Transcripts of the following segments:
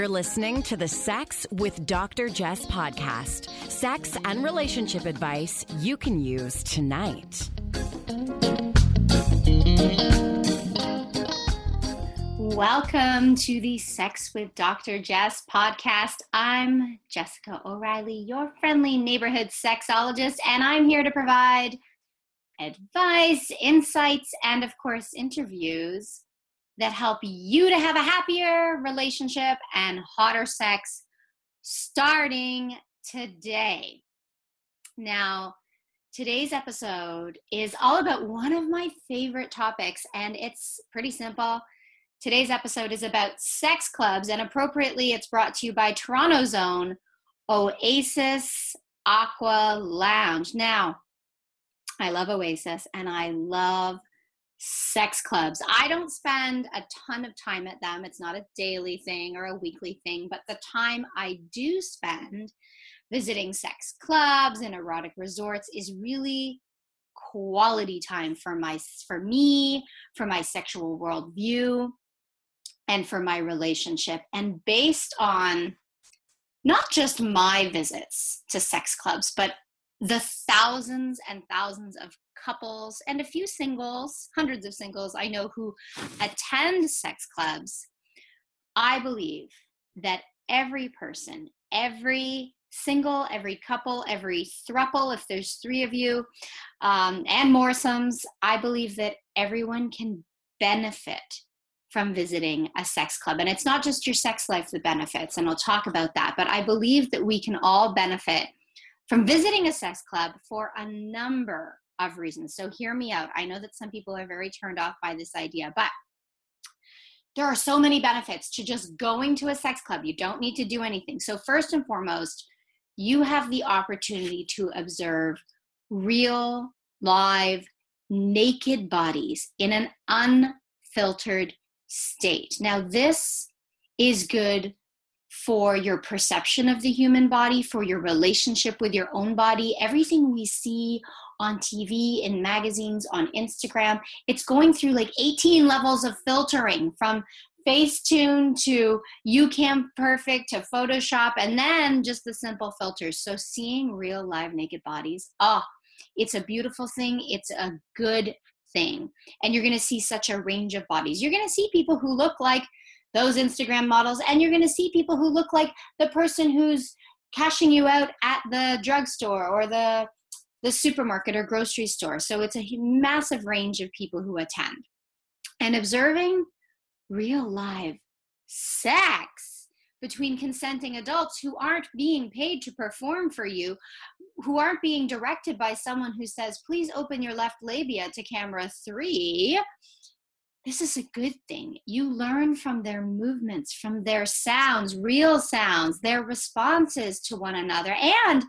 You're listening to the Sex with Dr. Jess podcast. Sex and relationship advice you can use tonight. Welcome to the Sex with Dr. Jess podcast. I'm Jessica O'Reilly, your friendly neighborhood sexologist, and I'm here to provide advice, insights, and of course, interviews that help you to have a happier relationship and hotter sex starting today. Now, today's episode is all about one of my favorite topics, and it's pretty simple. Today's episode is about sex clubs, and appropriately, it's brought to you by Toronto Zone Oasis Aqua Lounge. Now, I love Oasis and I love sex clubs. I don't spend a ton of time at them. It's not a daily thing or a weekly thing, but the time I do spend visiting sex clubs and erotic resorts is really quality time for my for me, for my sexual worldview, and for my relationship. And based on not just my visits to sex clubs, but the thousands and thousands of couples and a few singles, hundreds of singles I know who attend sex clubs, I believe that every person, every single, every couple, every thruple, if there's three of you, um, and moresomes, I believe that everyone can benefit from visiting a sex club. And it's not just your sex life that benefits, and I'll talk about that, but I believe that we can all benefit from visiting a sex club for a number of reasons. So hear me out. I know that some people are very turned off by this idea, but there are so many benefits to just going to a sex club. You don't need to do anything. So, first and foremost, you have the opportunity to observe real, live, naked bodies in an unfiltered state. Now, this is good for your perception of the human body, for your relationship with your own body. Everything we see on TV, in magazines, on Instagram. It's going through like 18 levels of filtering from Facetune to YouCam Perfect to Photoshop, and then just the simple filters. So seeing real live naked bodies, oh, it's a beautiful thing. It's a good thing. And you're going to see such a range of bodies. You're going to see people who look like those Instagram models, and you're going to see people who look like the person who's cashing you out at the drugstore or the the supermarket or grocery store. So it's a massive range of people who attend. And observing real live sex between consenting adults who aren't being paid to perform for you, who aren't being directed by someone who says, please open your left labia to camera three. This is a good thing. You learn from their movements, from their sounds, real sounds, their responses to one another, and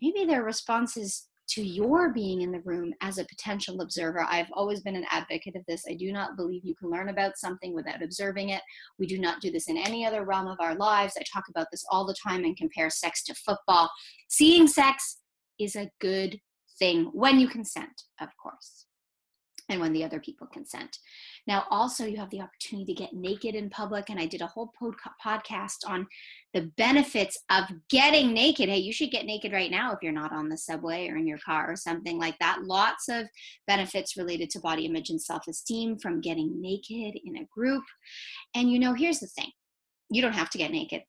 maybe their responses to your being in the room as a potential observer. I've always been an advocate of this. I do not believe you can learn about something without observing it. We do not do this in any other realm of our lives. I talk about this all the time and compare sex to football. Seeing sex is a good thing when you consent, of course, and when the other people consent. Now, also, you have the opportunity to get naked in public. And I did a whole pod- podcast on the benefits of getting naked. Hey, you should get naked right now if you're not on the subway or in your car or something like that. Lots of benefits related to body image and self esteem from getting naked in a group. And you know, here's the thing you don't have to get naked,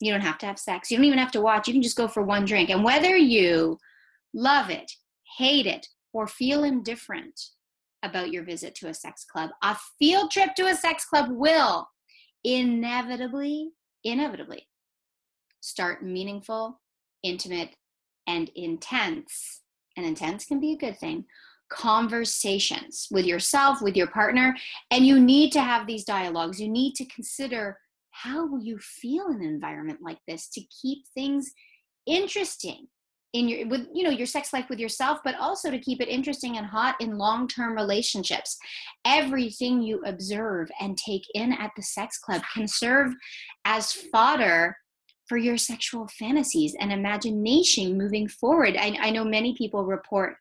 you don't have to have sex, you don't even have to watch. You can just go for one drink. And whether you love it, hate it, or feel indifferent about your visit to a sex club. A field trip to a sex club will inevitably, inevitably start meaningful, intimate, and intense. And intense can be a good thing. Conversations with yourself, with your partner. And you need to have these dialogues. You need to consider how will you feel in an environment like this to keep things interesting in your with you know your sex life with yourself but also to keep it interesting and hot in long-term relationships. Everything you observe and take in at the sex club can serve as fodder for your sexual fantasies and imagination moving forward. I, I know many people report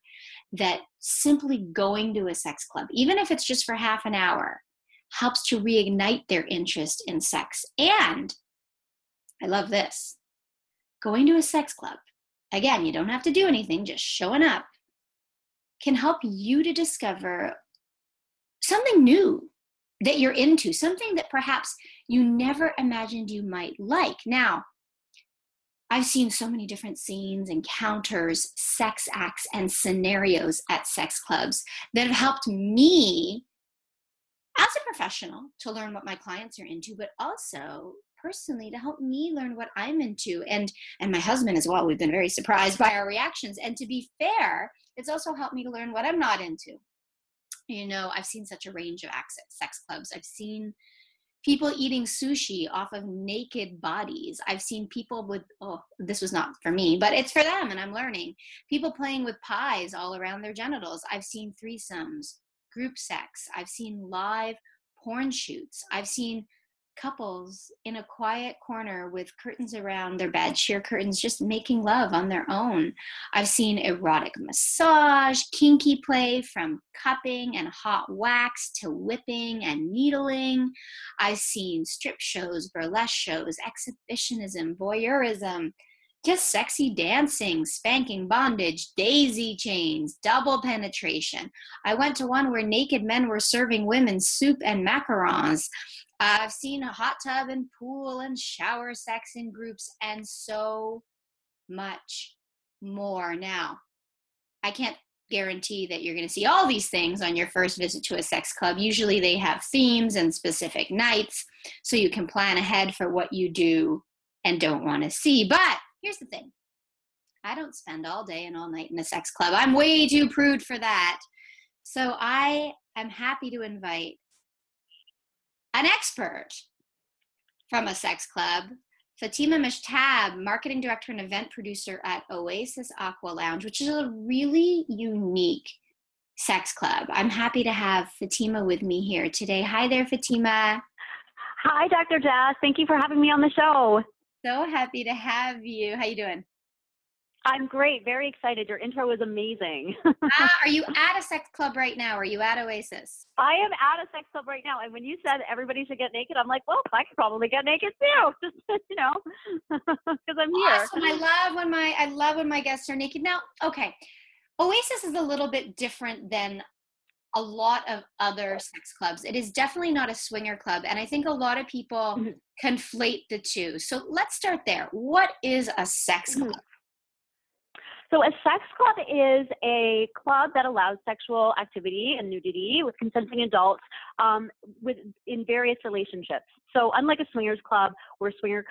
that simply going to a sex club even if it's just for half an hour helps to reignite their interest in sex. And I love this. Going to a sex club, again, you don't have to do anything, just showing up, can help you to discover something new that you're into, something that perhaps you never imagined you might like. Now, I've seen so many different scenes, encounters, sex acts, and scenarios at sex clubs that have helped me as a professional to learn what my clients are into, but also personally to help me learn what I'm into and and my husband as well. We've been very surprised by our reactions. And to be fair, it's also helped me to learn what I'm not into. You know, I've seen such a range of sex clubs. I've seen people eating sushi off of naked bodies. I've seen people with, oh, this was not for me, but it's for them and I'm learning. People playing with pies all around their genitals. I've seen threesomes, group sex. I've seen live porn shoots. I've seen couples in a quiet corner with curtains around their bed, sheer curtains, just making love on their own. I've seen erotic massage, kinky play from cupping and hot wax to whipping and needling. I've seen strip shows, burlesque shows, exhibitionism, voyeurism. Just sexy dancing, spanking bondage, daisy chains, double penetration. I went to one where naked men were serving women soup and macarons. I've seen a hot tub and pool and shower sex in groups and so much more. Now, I can't guarantee that you're going to see all these things on your first visit to a sex club. Usually they have themes and specific nights, so you can plan ahead for what you do and don't want to see. But here's the thing I don't spend all day and all night in a sex club. I'm way too prude for that. So I am happy to invite an expert from a sex club, Fatima Mashtab, marketing director and event producer at Oasis Aqua Lounge, which is a really unique sex club. I'm happy to have Fatima with me here today. Hi there, Fatima. Hi, Dr. Jess. Thank you for having me on the show. So happy to have you. How you doing? I'm great. Very excited. Your intro was amazing. ah, are you at a sex club right now? Are you at Oasis? I am at a sex club right now. And when you said everybody should get naked, I'm like, well, I could probably get naked too. Just you know, because I'm here. Awesome. I love when my I love when my guests are naked. Now, okay, Oasis is a little bit different than a lot of other sex clubs. It is definitely not a swinger club, and I think a lot of people mm-hmm. conflate the two. So let's start there. What is a sex mm-hmm. club? So, a sex club is a club that allows sexual activity and nudity with consenting adults um, with in various relationships. So, unlike a swingers club where swinger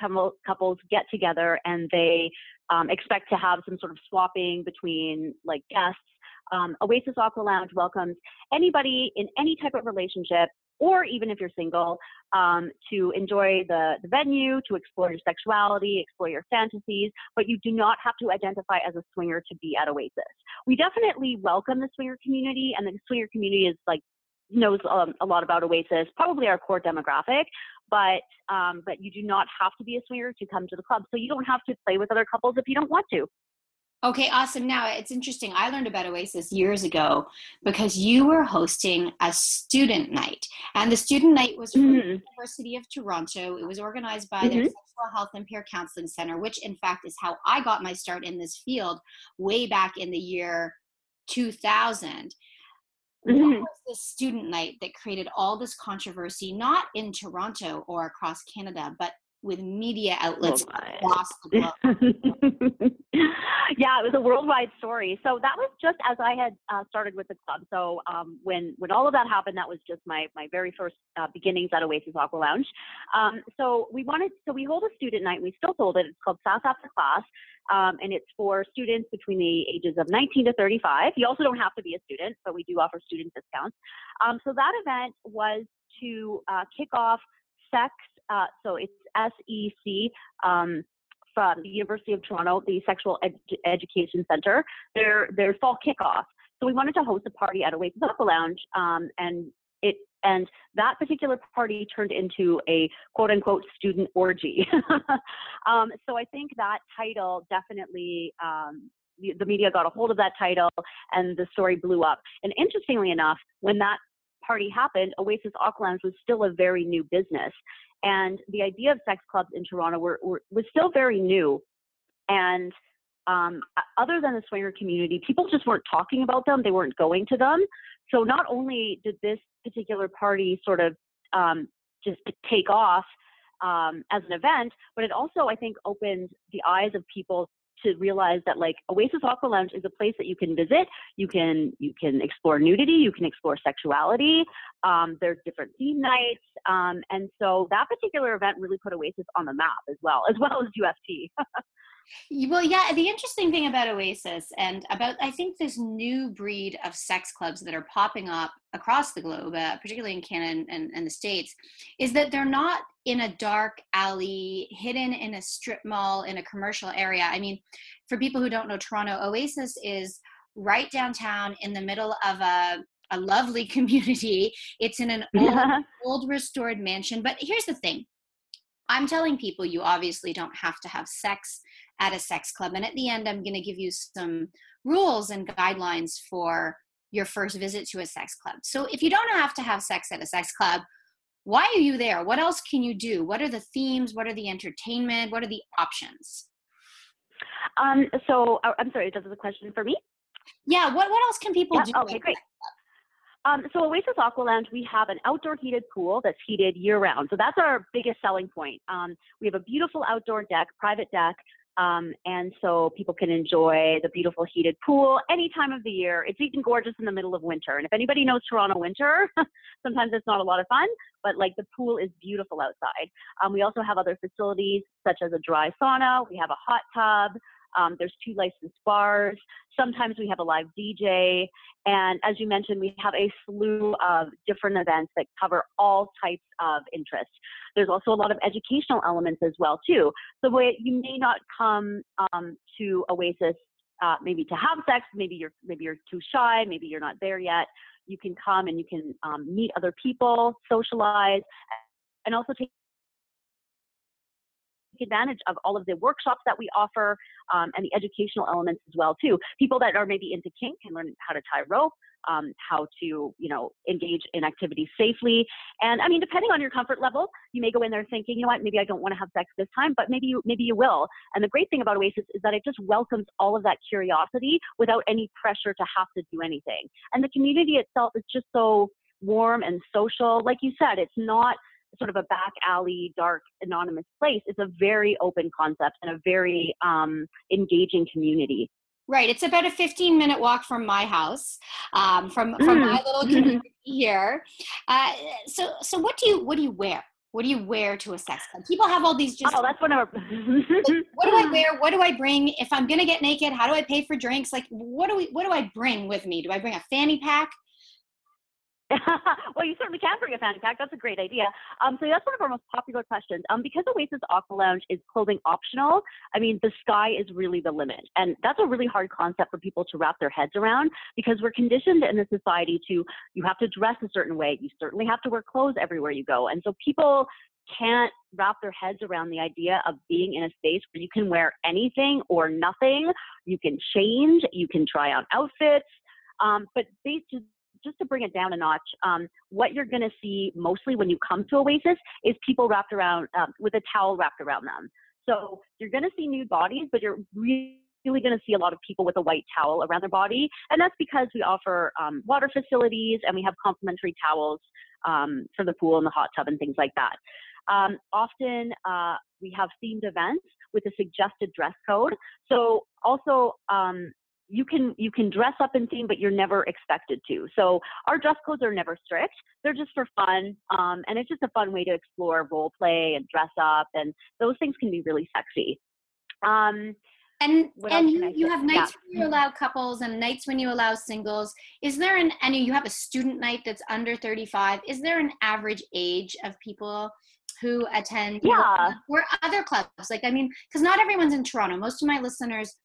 couples get together and they um, expect to have some sort of swapping between like guests, um, Oasis Aqua Lounge welcomes anybody in any type of relationship or even if you're single, um, to enjoy the, the venue, to explore your sexuality, explore your fantasies, but you do not have to identify as a swinger to be at Oasis. We definitely welcome the swinger community, and the swinger community is like knows um, a lot about Oasis, probably our core demographic, but um, but you do not have to be a swinger to come to the club. So you don't have to play with other couples if you don't want to. Okay, awesome. Now it's interesting. I learned about Oasis years ago because you were hosting a student night, and the student night was from mm-hmm. the University of Toronto. It was organized by mm-hmm. their Sexual Health and Peer Counseling Center, which, in fact, is how I got my start in this field way back in the year 2000. Mm-hmm. What was the student night that created all this controversy, not in Toronto or across Canada, but with media outlets across the globe. yeah, it was a worldwide story. So that was just as I had uh, started with the club. So um, when when all of that happened, that was just my my very first uh, beginnings at Oasis Aqua Lounge. Um, so we wanted, so we hold a student night. We still hold it. It's called South After Class, um, and it's for students between the ages of 19 to 35. You also don't have to be a student, but we do offer student discounts. Um, so that event was to uh, kick off sex uh, so it's SEC um, from the University of Toronto, the Sexual Ed- Education Center, their their fall kickoff. So we wanted to host a party at Oasis Aqua Lounge, um, and it and that particular party turned into a quote unquote student orgy. um, so I think that title definitely um, the media got a hold of that title and the story blew up. And interestingly enough, when that party happened, Oasis Lounge was still a very new business. And the idea of sex clubs in Toronto were, were was still very new. And um, other than the swinger community, people just weren't talking about them. They weren't going to them. So not only did this particular party sort of um, just take off um, as an event, but it also, I think, opened the eyes of people to realize that like Oasis Aqua Lounge is a place that you can visit. You can you can explore nudity. You can explore sexuality. Um, there's different theme nights, um, and so that particular event really put Oasis on the map as well, as well as U of T. Well, yeah, the interesting thing about Oasis and about, I think, this new breed of sex clubs that are popping up across the globe, uh, particularly in Canada and, and the States, is that they're not in a dark alley, hidden in a strip mall, in a commercial area. I mean, for people who don't know Toronto, Oasis is right downtown in the middle of a, a lovely community. It's in an old, old restored mansion. But here's the thing I'm telling people you obviously don't have to have sex at a sex club. And at the end, I'm going to give you some rules and guidelines for your first visit to a sex club. So if you don't have to have sex at a sex club, why are you there? What else can you do? What are the themes? What are the entertainment? What are the options? Um, so uh, I'm sorry, this is a question for me? Yeah, what, what else can people yeah, do? Okay, great. Um, so Oasis Aqua Lounge, we have an outdoor heated pool that's heated year round. So that's our biggest selling point. Um, we have a beautiful outdoor deck, private deck. Um, and so people can enjoy the beautiful heated pool any time of the year. It's even gorgeous in the middle of winter. And if anybody knows Toronto winter, sometimes it's not a lot of fun, but like the pool is beautiful outside. Um, we also have other facilities such as a dry sauna. We have a hot tub. Um, there's two licensed bars. Sometimes we have a live DJ. And as you mentioned, we have a slew of different events that cover all types of interests. There's also a lot of educational elements as well, too. So you may not come um, to Oasis uh, maybe to have sex, maybe you're maybe you're too shy, maybe you're not there yet. You can come and you can um, meet other people, socialize, and also take advantage of all of the workshops that we offer um, and the educational elements as well too. People that are maybe into kink can learn how to tie rope, um, how to you know engage in activities safely. And I mean, depending on your comfort level, you may go in there thinking, you know what, maybe I don't want to have sex this time, but maybe you maybe you will. And the great thing about Oasis is that it just welcomes all of that curiosity without any pressure to have to do anything. And the community itself is just so warm and social. Like you said, it's not sort of a back alley, dark, anonymous place. It's a very open concept and a very um, engaging community. Right. It's about a 15 minute walk from my house, um, from from mm. my little community here. Uh, so so what do you what do you wear? What do you wear to a sex club? People have all these just. Oh, that's one of. like, what do I wear? What do I bring? If I'm gonna get naked, how do I pay for drinks? Like, what do we? What do I bring with me? Do I bring a fanny pack? well, you certainly can bring a fanny pack. That's a great idea. Um, so that's one of our most popular questions. Um, because Oasis Aqua Lounge is clothing optional, I mean, the sky is really the limit. And that's a really hard concept for people to wrap their heads around because we're conditioned in the society to, you have to dress a certain way. You certainly have to wear clothes everywhere you go. And so people can't wrap their heads around the idea of being in a space where you can wear anything or nothing. You can change, you can try on outfits. Um, but they just to bring it down a notch, um, what you're going to see mostly when you come to Oasis is people wrapped around um, with a towel wrapped around them. So you're going to see nude bodies, but you're really really going to see a lot of people with a white towel around their body. And that's because we offer um, water facilities and we have complimentary towels um, for the pool and the hot tub and things like that. Um, often uh, we have themed events with a suggested dress code. So also um, you can you can dress up in theme, but you're never expected to. So our dress codes are never strict; they're just for fun, um, and it's just a fun way to explore role play and dress up, and those things can be really sexy. Um, and and you, you have nights yeah. when you allow couples and nights when you allow singles. Is there an and you have a student night that's under 35? Is there an average age of people who attend yeah. or other clubs? Like I mean, because not everyone's in Toronto. Most of my listeners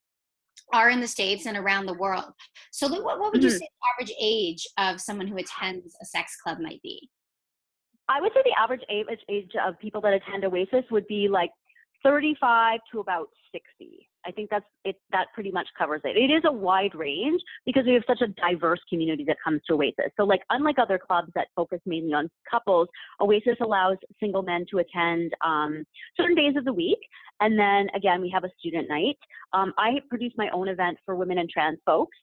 are in the states and around the world. So, what, what would you mm-hmm. say the average age of someone who attends a sex club might be? I would say the average age, age of people that attend Oasis would be like 35 to about 60. I think that's it. That pretty much covers it. It is a wide range because we have such a diverse community that comes to Oasis. So, like unlike other clubs that focus mainly on couples, Oasis allows single men to attend um, certain days of the week, and then again we have a student night. Um, I produce my own event for women and trans folks,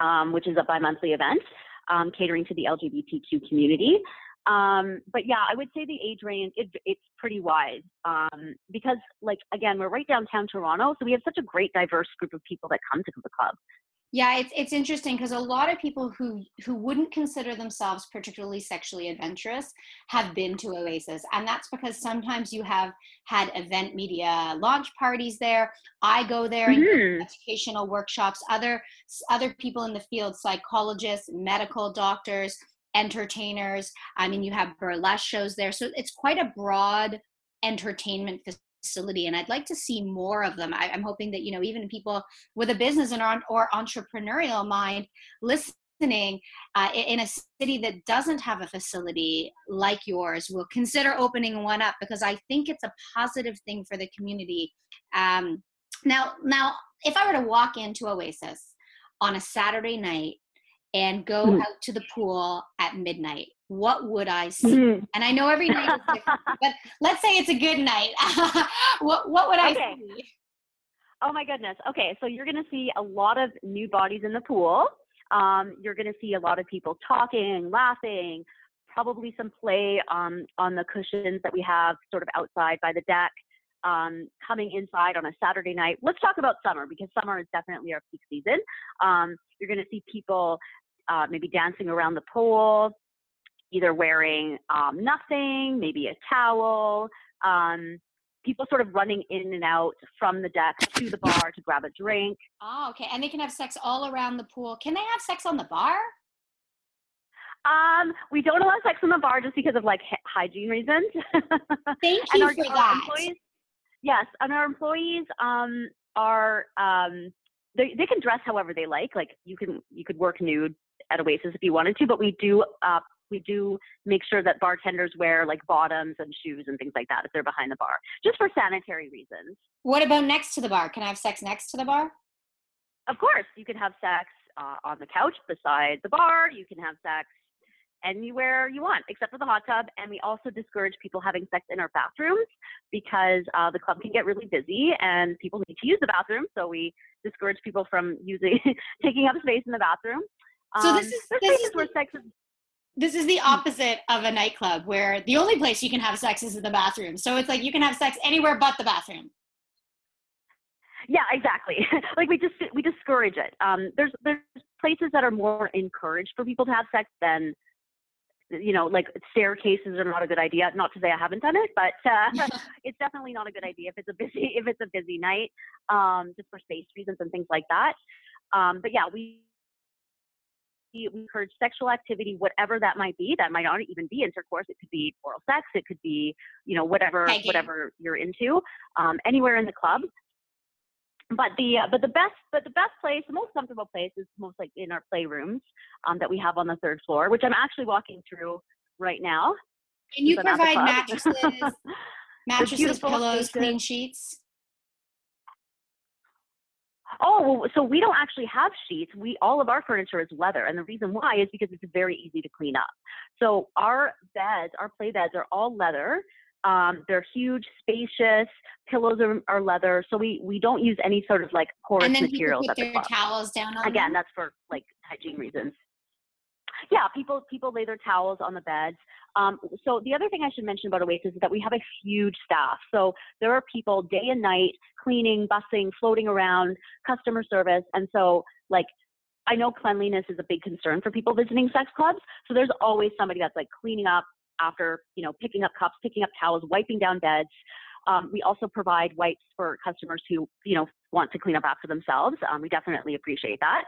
um, which is a bi-monthly event um, catering to the LGBTQ community. Um, but yeah, I would say the age range it, it's pretty wide um, because, like, again, we're right downtown Toronto, so we have such a great diverse group of people that come to the club. Yeah, it's it's interesting because a lot of people who who wouldn't consider themselves particularly sexually adventurous have been to Oasis, and that's because sometimes you have had event media launch parties there. I go there mm-hmm. educational workshops. Other other people in the field, psychologists, medical doctors, entertainers. I mean, you have burlesque shows there. So it's quite a broad entertainment facility and i'd like to see more of them I, am hoping that you know even people with a business and or, or entrepreneurial mind listening uh, in a city that doesn't have a facility like yours will consider opening one up because i think it's a positive thing for the community um, now now if i were to walk into oasis on a saturday night and go mm-hmm. out to the pool at midnight. What would i see? Mm-hmm. and i know every night is different but let's say it's a good night. What, what would i okay. see? Oh my goodness. Okay so you're going to see a lot of new bodies in the pool. Um, you're going to see a lot of people talking laughing probably some play um, on the cushions that we have sort of outside by the deck um, coming inside on a Saturday night. Let's talk about summer because summer is definitely our peak season. Um, you're going to see people uh, maybe dancing around the pool, either wearing um, nothing, maybe a towel. Um, people sort of running in and out from the deck to the bar to grab a drink. Oh, okay. And they can have sex all around the pool. Can they have sex on the bar? Um, we don't allow sex in the bar just because of like hygiene reasons. Thank you our, for that. Yes, and our employees um, are um, they they can dress however they like. Like you can you could work nude at Oasis if you wanted to, but we do uh, we do make sure that bartenders wear like bottoms and shoes and things like that if they're behind the bar, just for sanitary reasons. What about next to the bar? Can I have sex next to the bar? Of course, you can have sex uh, on the couch beside the bar. You can have sex anywhere you want except for the hot tub. And we also discourage people having sex in our bathrooms because uh, the club can get really busy and people need to use the bathroom. So we discourage people from using taking up space in the bathroom. So this um, is this is where sex is. This is the opposite of a nightclub where the only place you can have sex is in the bathroom. So it's like you can have sex anywhere but the bathroom. Yeah, exactly. like we just we discourage it. Um, there's there's places that are more encouraged for people to have sex than you know, like staircases are not a good idea. Not to say I haven't done it, but uh, it's definitely not a good idea if it's a busy if it's a busy night, um, just for space reasons and things like that. Um, but yeah, we we encourage sexual activity, whatever that might be. That might not even be intercourse. It could be oral sex. It could be, you know, whatever whatever you're into. Um, anywhere in the club, but the uh, but the best but the best place the most comfortable place is most like in our playrooms um, that we have on the third floor which i'm actually walking through right now can you provide mattresses mattresses pillows clean sheets Oh, so we don't actually have sheets. We all of our furniture is leather, and the reason why is because it's very easy to clean up. So our beds, our play beds, are all leather. Um, they're huge, spacious. Pillows are, are, leather, so we we don't use any sort of like porous and then materials. Put their towels down. Again, them? that's for like hygiene reasons. Yeah, people people lay their towels on the beds. Um, so the other thing I should mention about Oasis is that we have a huge staff. So there are people day and night cleaning, bussing, floating around, customer service, and so like I know cleanliness is a big concern for people visiting sex clubs. So there's always somebody that's like cleaning up, after you know picking up cups, picking up towels, wiping down beds. Um, we also provide wipes for customers who you know want to clean up after themselves. Um, we definitely appreciate that.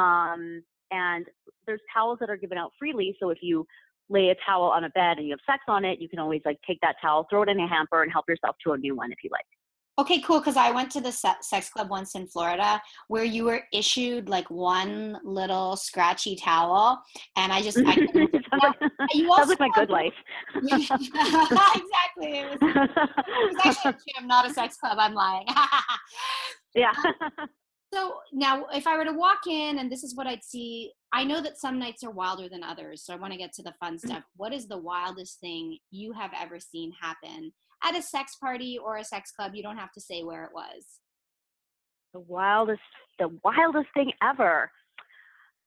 Um, and there's towels that are given out freely. So if you lay a towel on a bed and you have sex on it, you can always like take that towel, throw it in a hamper, and help yourself to a new one if you like. Okay, cool. Because I went to the sex club once in Florida where you were issued like one little scratchy towel, and I just I, sounds, like, you sounds like my good life. exactly. It was, it was actually a gym, not a sex club. I'm lying. Yeah. Um, so now, if I were to walk in and this is what I'd see, I know that some nights are wilder than others. So I want to get to the fun mm. stuff. What is the wildest thing you have ever seen happen at a sex party or a sex club? You don't have to say where it was. The wildest, the wildest thing ever.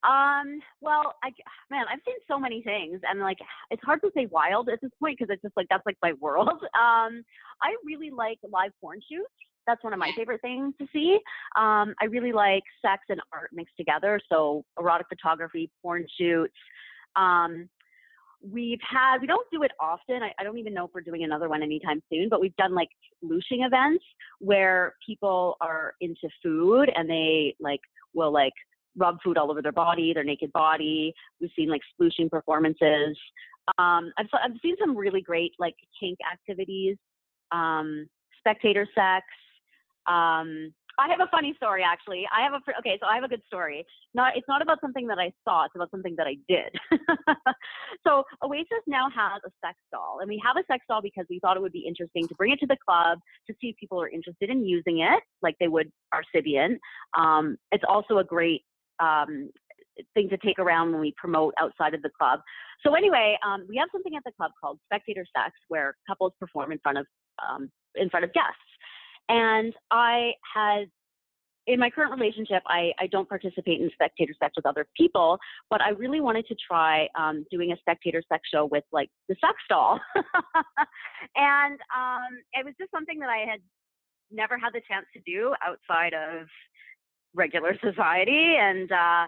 Um, well, I man, I've seen so many things, and like it's hard to say wild at this point because it's just like that's like my world. Um, I really like live porn shoots. That's one of my favorite things to see. Um, I really like sex and art mixed together. So erotic photography, porn shoots. Um, we've had we don't do it often I, I, don't even know if we're doing another one anytime soon but we've done like sploshing events where people are into food and they like will like rub food all over their body their naked body. We've seen like sploshing performances. Um, I've, I've seen some really great like kink activities um, spectator sex um, I have a funny story actually. I have a okay, so I have a good story. Not it's not about something that I saw, it's about something that I did. so Oasis now has a sex doll, and we have a sex doll because we thought it would be interesting to bring it to the club to see if people are interested in using it, like they would our Sybian. Um, it's also a great um, thing to take around when we promote outside of the club. So anyway, um, we have something at the club called spectator sex, where couples perform in front of um, in front of guests. And I had, in my current relationship, I, I don't participate in spectator sex with other people, but I really wanted to try um, doing a spectator sex show with like the sex doll. and um, it was just something that I had never had the chance to do outside of regular society. And, uh,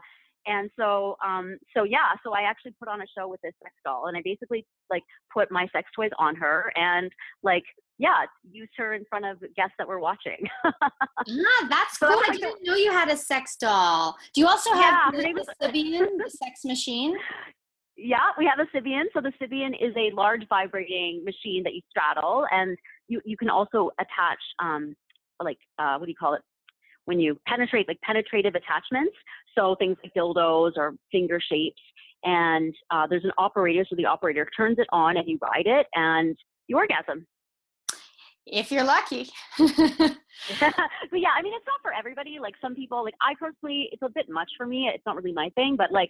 and so um so yeah so i actually put on a show with this sex doll and i basically like put my sex toys on her and like yeah, use her in front of guests that were watching. yeah, that's so cool. I didn't know you had a sex doll. Do you also have yeah, the, the Sybian, the sex machine? Yeah, we have a Sybian. So the Sybian is a large vibrating machine that you straddle, and you you can also attach um like uh, what do you call it when you penetrate like penetrative attachments. So things like dildos or finger shapes. And uh, there's an operator, so the operator turns it on and you ride it, and you orgasm if you're lucky. but yeah, I mean, it's not for everybody. Like some people, like I personally, it's a bit much for me. It's not really my thing, but like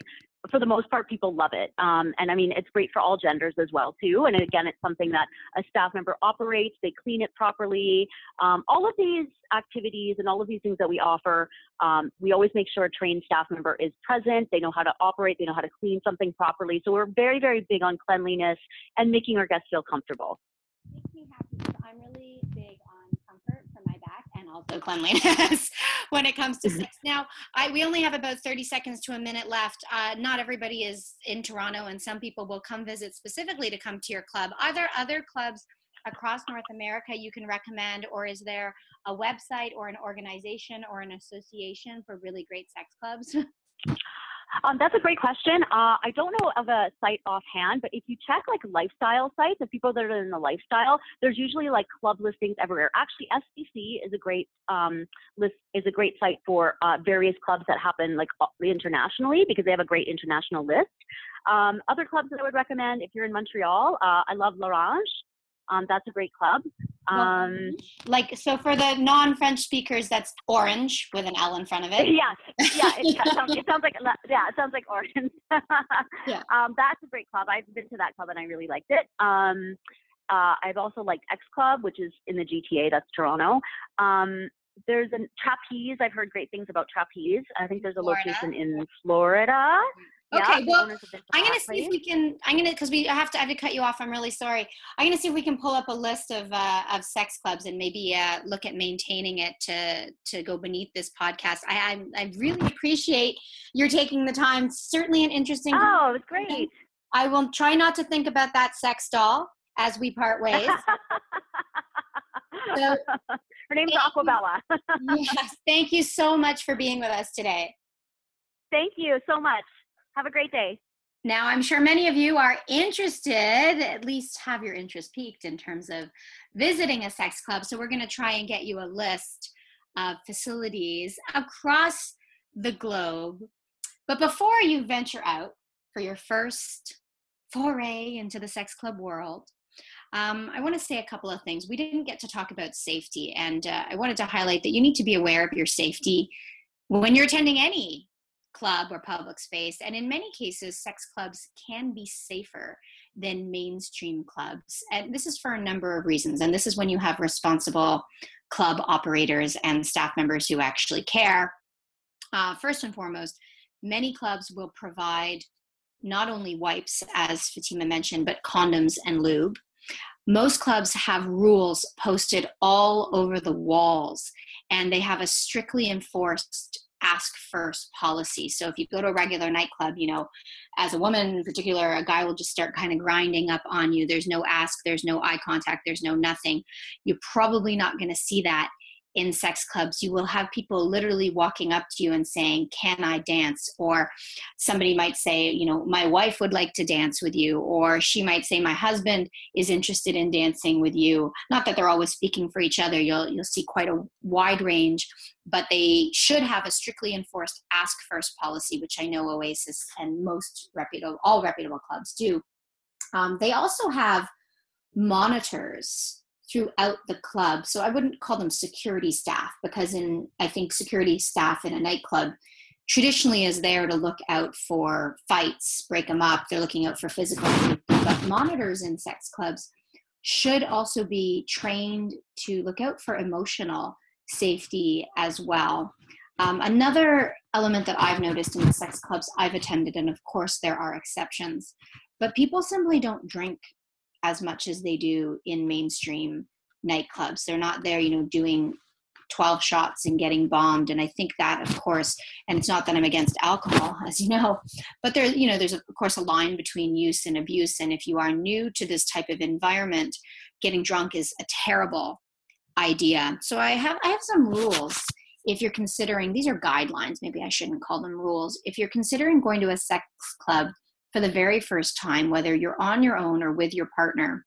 for the most part, people love it. Um, and I mean, it's great for all genders as well too. And again, it's something that a staff member operates. They clean it properly. Um, all of these activities and all of these things that we offer, um, we always make sure a trained staff member is present. They know how to operate. They know how to clean something properly. So we're very, very big on cleanliness and making our guests feel comfortable. I'm really and also cleanliness when it comes to mm-hmm. sex. Now, I we only have about 30 seconds to a minute left. Uh, not everybody is in Toronto, and some people will come visit specifically to come to your club. Are there other clubs across North America you can recommend, or is there a website or an organization or an association for really great sex clubs? Um, that's a great question. Uh, I don't know of a site offhand, but if you check like lifestyle sites of people that are in the lifestyle, there's usually like club listings everywhere. Actually, SDC is a great um, list is a great site for uh, various clubs that happen like internationally because they have a great international list. Um, other clubs that I would recommend if you're in Montreal, uh, I love L'Orange. Um, that's a great club. Um, like so for the non-French speakers, that's orange with an L in front of it. Yeah, yeah. It, yeah, sounds, it sounds like yeah, it sounds like orange. yeah. Um, that's a great club. I've been to that club and I really liked it. Um, uh, I've also liked X Club, which is in the GTA. That's Toronto. Um, there's a trapeze. I've heard great things about trapeze. I think there's a Florida. location in Florida. Okay, yeah, well, I'm gonna see if we can. I'm gonna because we have to. I have to cut you off. I'm really sorry. I'm gonna see if we can pull up a list of uh, of sex clubs and maybe uh, look at maintaining it to to go beneath this podcast. I I, I really appreciate you're taking the time. Certainly an interesting. Oh, it's great. I will try not to think about that sex doll as we part ways. so, Her name's Aquabella. yes, thank you so much for being with us today. Thank you so much. Have a great day. Now, I'm sure many of you are interested, at least have your interest peaked in terms of visiting a sex club. So, we're going to try and get you a list of facilities across the globe. But before you venture out for your first foray into the sex club world, Um, I want to say a couple of things. We didn't get to talk about safety, and uh, I wanted to highlight that you need to be aware of your safety when you're attending any club or public space. And in many cases, sex clubs can be safer than mainstream clubs. And this is for a number of reasons. And this is when you have responsible club operators and staff members who actually care. Uh, first and foremost, many clubs will provide not only wipes, as Fatima mentioned, but condoms and lube. Most clubs have rules posted all over the walls, and they have a strictly enforced ask first policy. So if you go to a regular nightclub, you know, as a woman in particular, a guy will just start kind of grinding up on you. There's no ask, there's no eye contact, there's no nothing. You're probably not going to see that in sex clubs, you will have people literally walking up to you and saying, Can I dance? Or somebody might say, You know, my wife would like to dance with you. Or she might say, My husband is interested in dancing with you. Not that they're always speaking for each other, you'll, you'll see quite a wide range, but they should have a strictly enforced ask first policy, which I know Oasis and most reputable, all reputable clubs do. Um, they also have monitors throughout the club. So I wouldn't call them security staff because in I think security staff in a nightclub traditionally is there to look out for fights, break them up. They're looking out for physical. But monitors in sex clubs should also be trained to look out for emotional safety as well. Um, another element that I've noticed in the sex clubs I've attended, and of course there are exceptions, but people simply don't drink as much as they do in mainstream nightclubs. They're not there, you know, doing 12 shots and getting bombed. And I think that, of course, and it's not that I'm against alcohol, as you know, but there, you know, there's of course a line between use and abuse. And if you are new to this type of environment, getting drunk is a terrible idea. So I have I have some rules. If you're considering these are guidelines, maybe I shouldn't call them rules. If you're considering going to a sex club for the very first time, whether you're on your own or with your partner,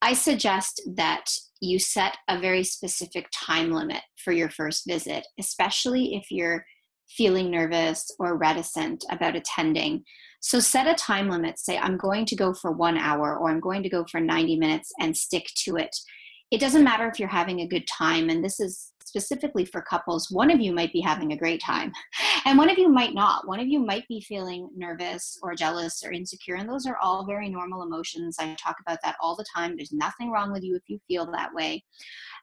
I suggest that you set a very specific time limit for your first visit, especially if you're feeling nervous or reticent about attending. So set a time limit. Say, I'm going to go for one hour or I'm going to go for 90 minutes and stick to it. It doesn't matter if you're having a good time, and this is specifically for couples, one of you might be having a great time and one of you might not. One of you might be feeling nervous or jealous or insecure, and those are all very normal emotions. I talk about that all the time. There's nothing wrong with you if you feel that way.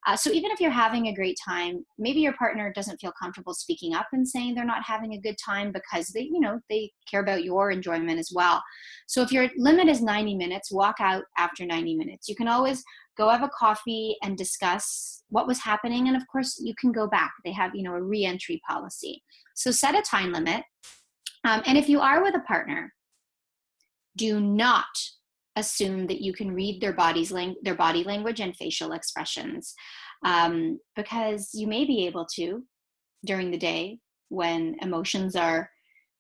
Uh, so even if you're having a great time, maybe your partner doesn't feel comfortable speaking up and saying they're not having a good time because they, you know, they care about your enjoyment as well. So if your limit is 90 minutes, walk out after 90 minutes. You can always go have a coffee and discuss what was happening and of course you can go back. They have you know a reentry policy. So set a time limit. Um, and if you are with a partner do not assume that you can read their body's lang- their body language and facial expressions um, because you may be able to during the day when emotions are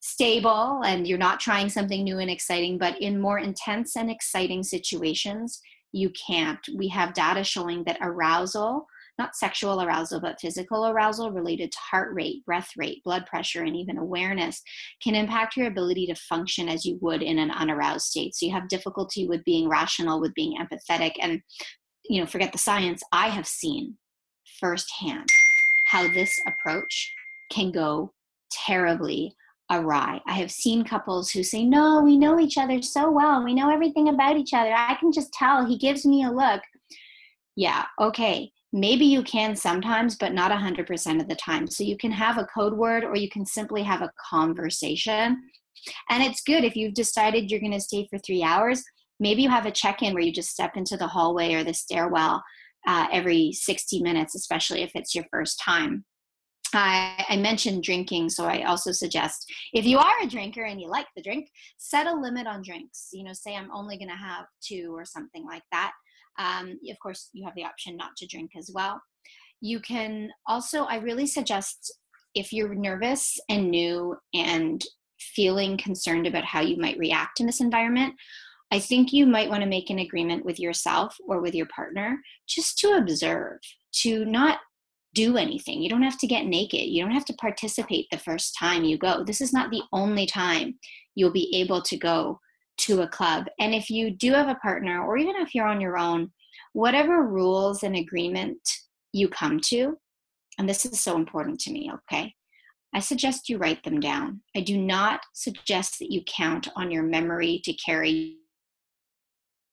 stable and you're not trying something new and exciting but in more intense and exciting situations you can't. We have data showing that arousal, not sexual arousal, but physical arousal related to heart rate, breath rate, blood pressure, and even awareness can impact your ability to function as you would in an unaroused state. So you have difficulty with being rational, with being empathetic, and you know, forget the science. I have seen firsthand how this approach can go terribly awry. I have seen couples who say, No, we know each other so well. We know everything about each other. I can just tell. He gives me a look. Yeah, okay. Maybe you can sometimes, but not 100% of the time. So you can have a code word or you can simply have a conversation. And it's good if you've decided you're going to stay for three hours. Maybe you have a check in where you just step into the hallway or the stairwell uh, every 60 minutes, especially if it's your first time. I, I, mentioned drinking, so I also suggest if you are a drinker and you like the drink, set a limit on drinks. You know, say I'm only going to have two or something like that. Um, of course, you have the option not to drink as well. You can also, I really suggest if you're nervous and new and feeling concerned about how you might react in this environment, I think you might want to make an agreement with yourself or with your partner just to observe, to not do anything. You don't have to get naked. You don't have to participate the first time you go. This is not the only time you'll be able to go to a club. And if you do have a partner, or even if you're on your own, whatever rules and agreement you come to, and this is so important to me, okay? I suggest you write them down. I do not suggest that you count on your memory to carry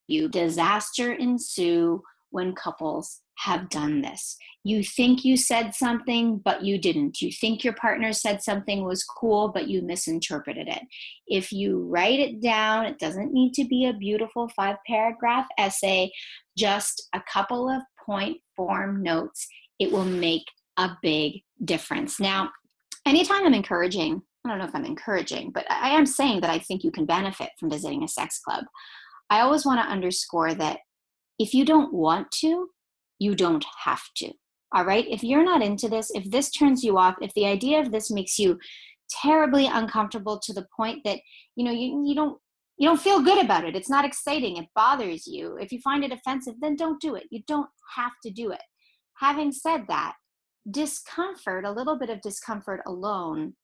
you. Disaster ensue when couples have done this. You think you said something, but you didn't. You think your partner said something was cool, but you misinterpreted it. If you write it down, it doesn't need to be a beautiful five paragraph essay, just a couple of point form notes. It will make a big difference. Now, anytime I'm encouraging, I don't know if I'm encouraging, but I am saying that I think you can benefit from visiting a sex club. I always want to underscore that if you don't want to, you don't have to. All right. If you're not into this, if this turns you off, if the idea of this makes you terribly uncomfortable to the point that, you know, you, you don't you don't feel good about it. It's not exciting. It bothers you. If you find it offensive, then don't do it. You don't have to do it. Having said that, discomfort, a little bit of discomfort alone,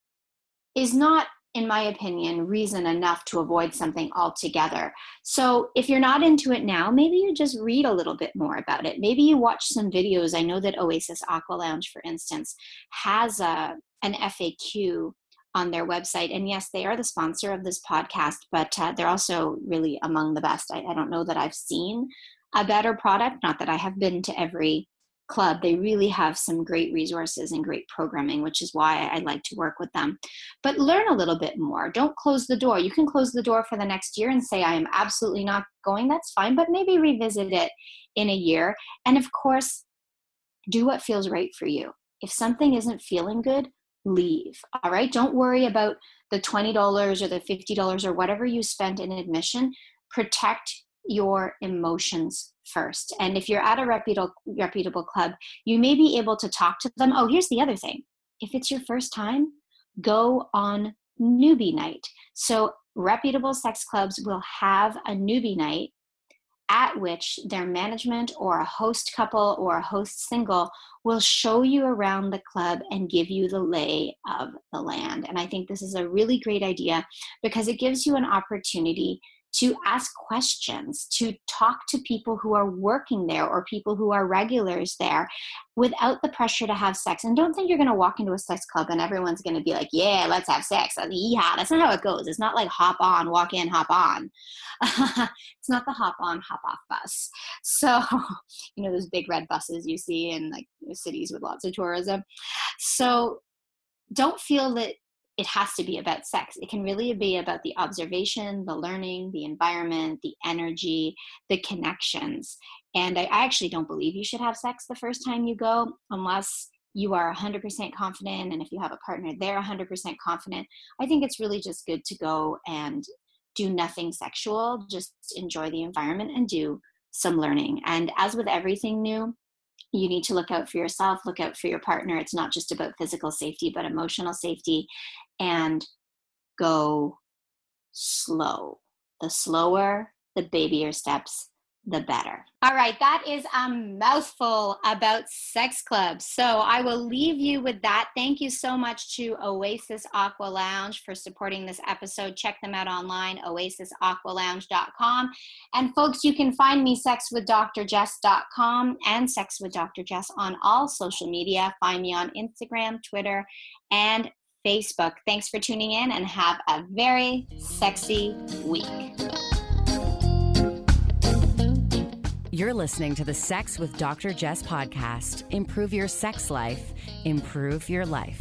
is not in my opinion, reason enough to avoid something altogether. So if you're not into it now, maybe you just read a little bit more about it. Maybe you watch some videos. I know that Oasis Aqua Lounge, for instance, has a, an FAQ on their website. And yes, they are the sponsor of this podcast, but uh, they're also really among the best. I, I don't know that I've seen a better product, not that I have been to every club they really have some great resources and great programming which is why i like to work with them. But learn a little bit more. Don't close the door. You can close the door for the next year and say i am absolutely not going. That's fine but maybe revisit it in a year. And of course do what feels right for you. If something isn't feeling good leave all right? Don't worry about the $20 or the $50 or whatever you spent in admission. Protect your emotions first. And if you're at a reputable, reputable club, you may be able to talk to them. Oh, here's the other thing if it's your first time, go on newbie night. So, reputable sex clubs will have a newbie night at which their management or a host couple or a host single will show you around the club and give you the lay of the land. And I think this is a really great idea because it gives you an opportunity to ask questions, to talk to people who are working there or people who are regulars there without the pressure to have sex. And don't think you're going to walk into a sex club and everyone's going to be like, yeah, let's have sex. Yeah, that's not how it goes. It's not like hop on, walk in, hop on. it's not the hop on, hop off bus. So, you know, those big red buses you see in like cities with lots of tourism. So, don't feel that it has to be about sex. It can really be about the observation, the learning, the environment, the energy, the connections. And I, actually don't believe you should have sex the first time you go unless you are 100% confident. And if you have a partner, they're 100% confident. I think it's really just good to go and do nothing sexual, just enjoy the environment and do some learning. And as with everything new, you need to look out for yourself, look out for your partner. It's not just about physical safety, but emotional safety and go slow. The slower, the babier steps, the better. All right, that is a mouthful about sex clubs. So I will leave you with that. Thank you so much to Oasis Aqua Lounge for supporting this episode. Check them out online, oasisaqualounge.com. And folks, you can find me sexwithdrjess.com and Sex with Dr. On all social media. Find me on Instagram, Twitter, and Facebook. Thanks for tuning in and have a very sexy week. You're listening to the Sex with Dr. Jess podcast. Improve your sex life, improve your life.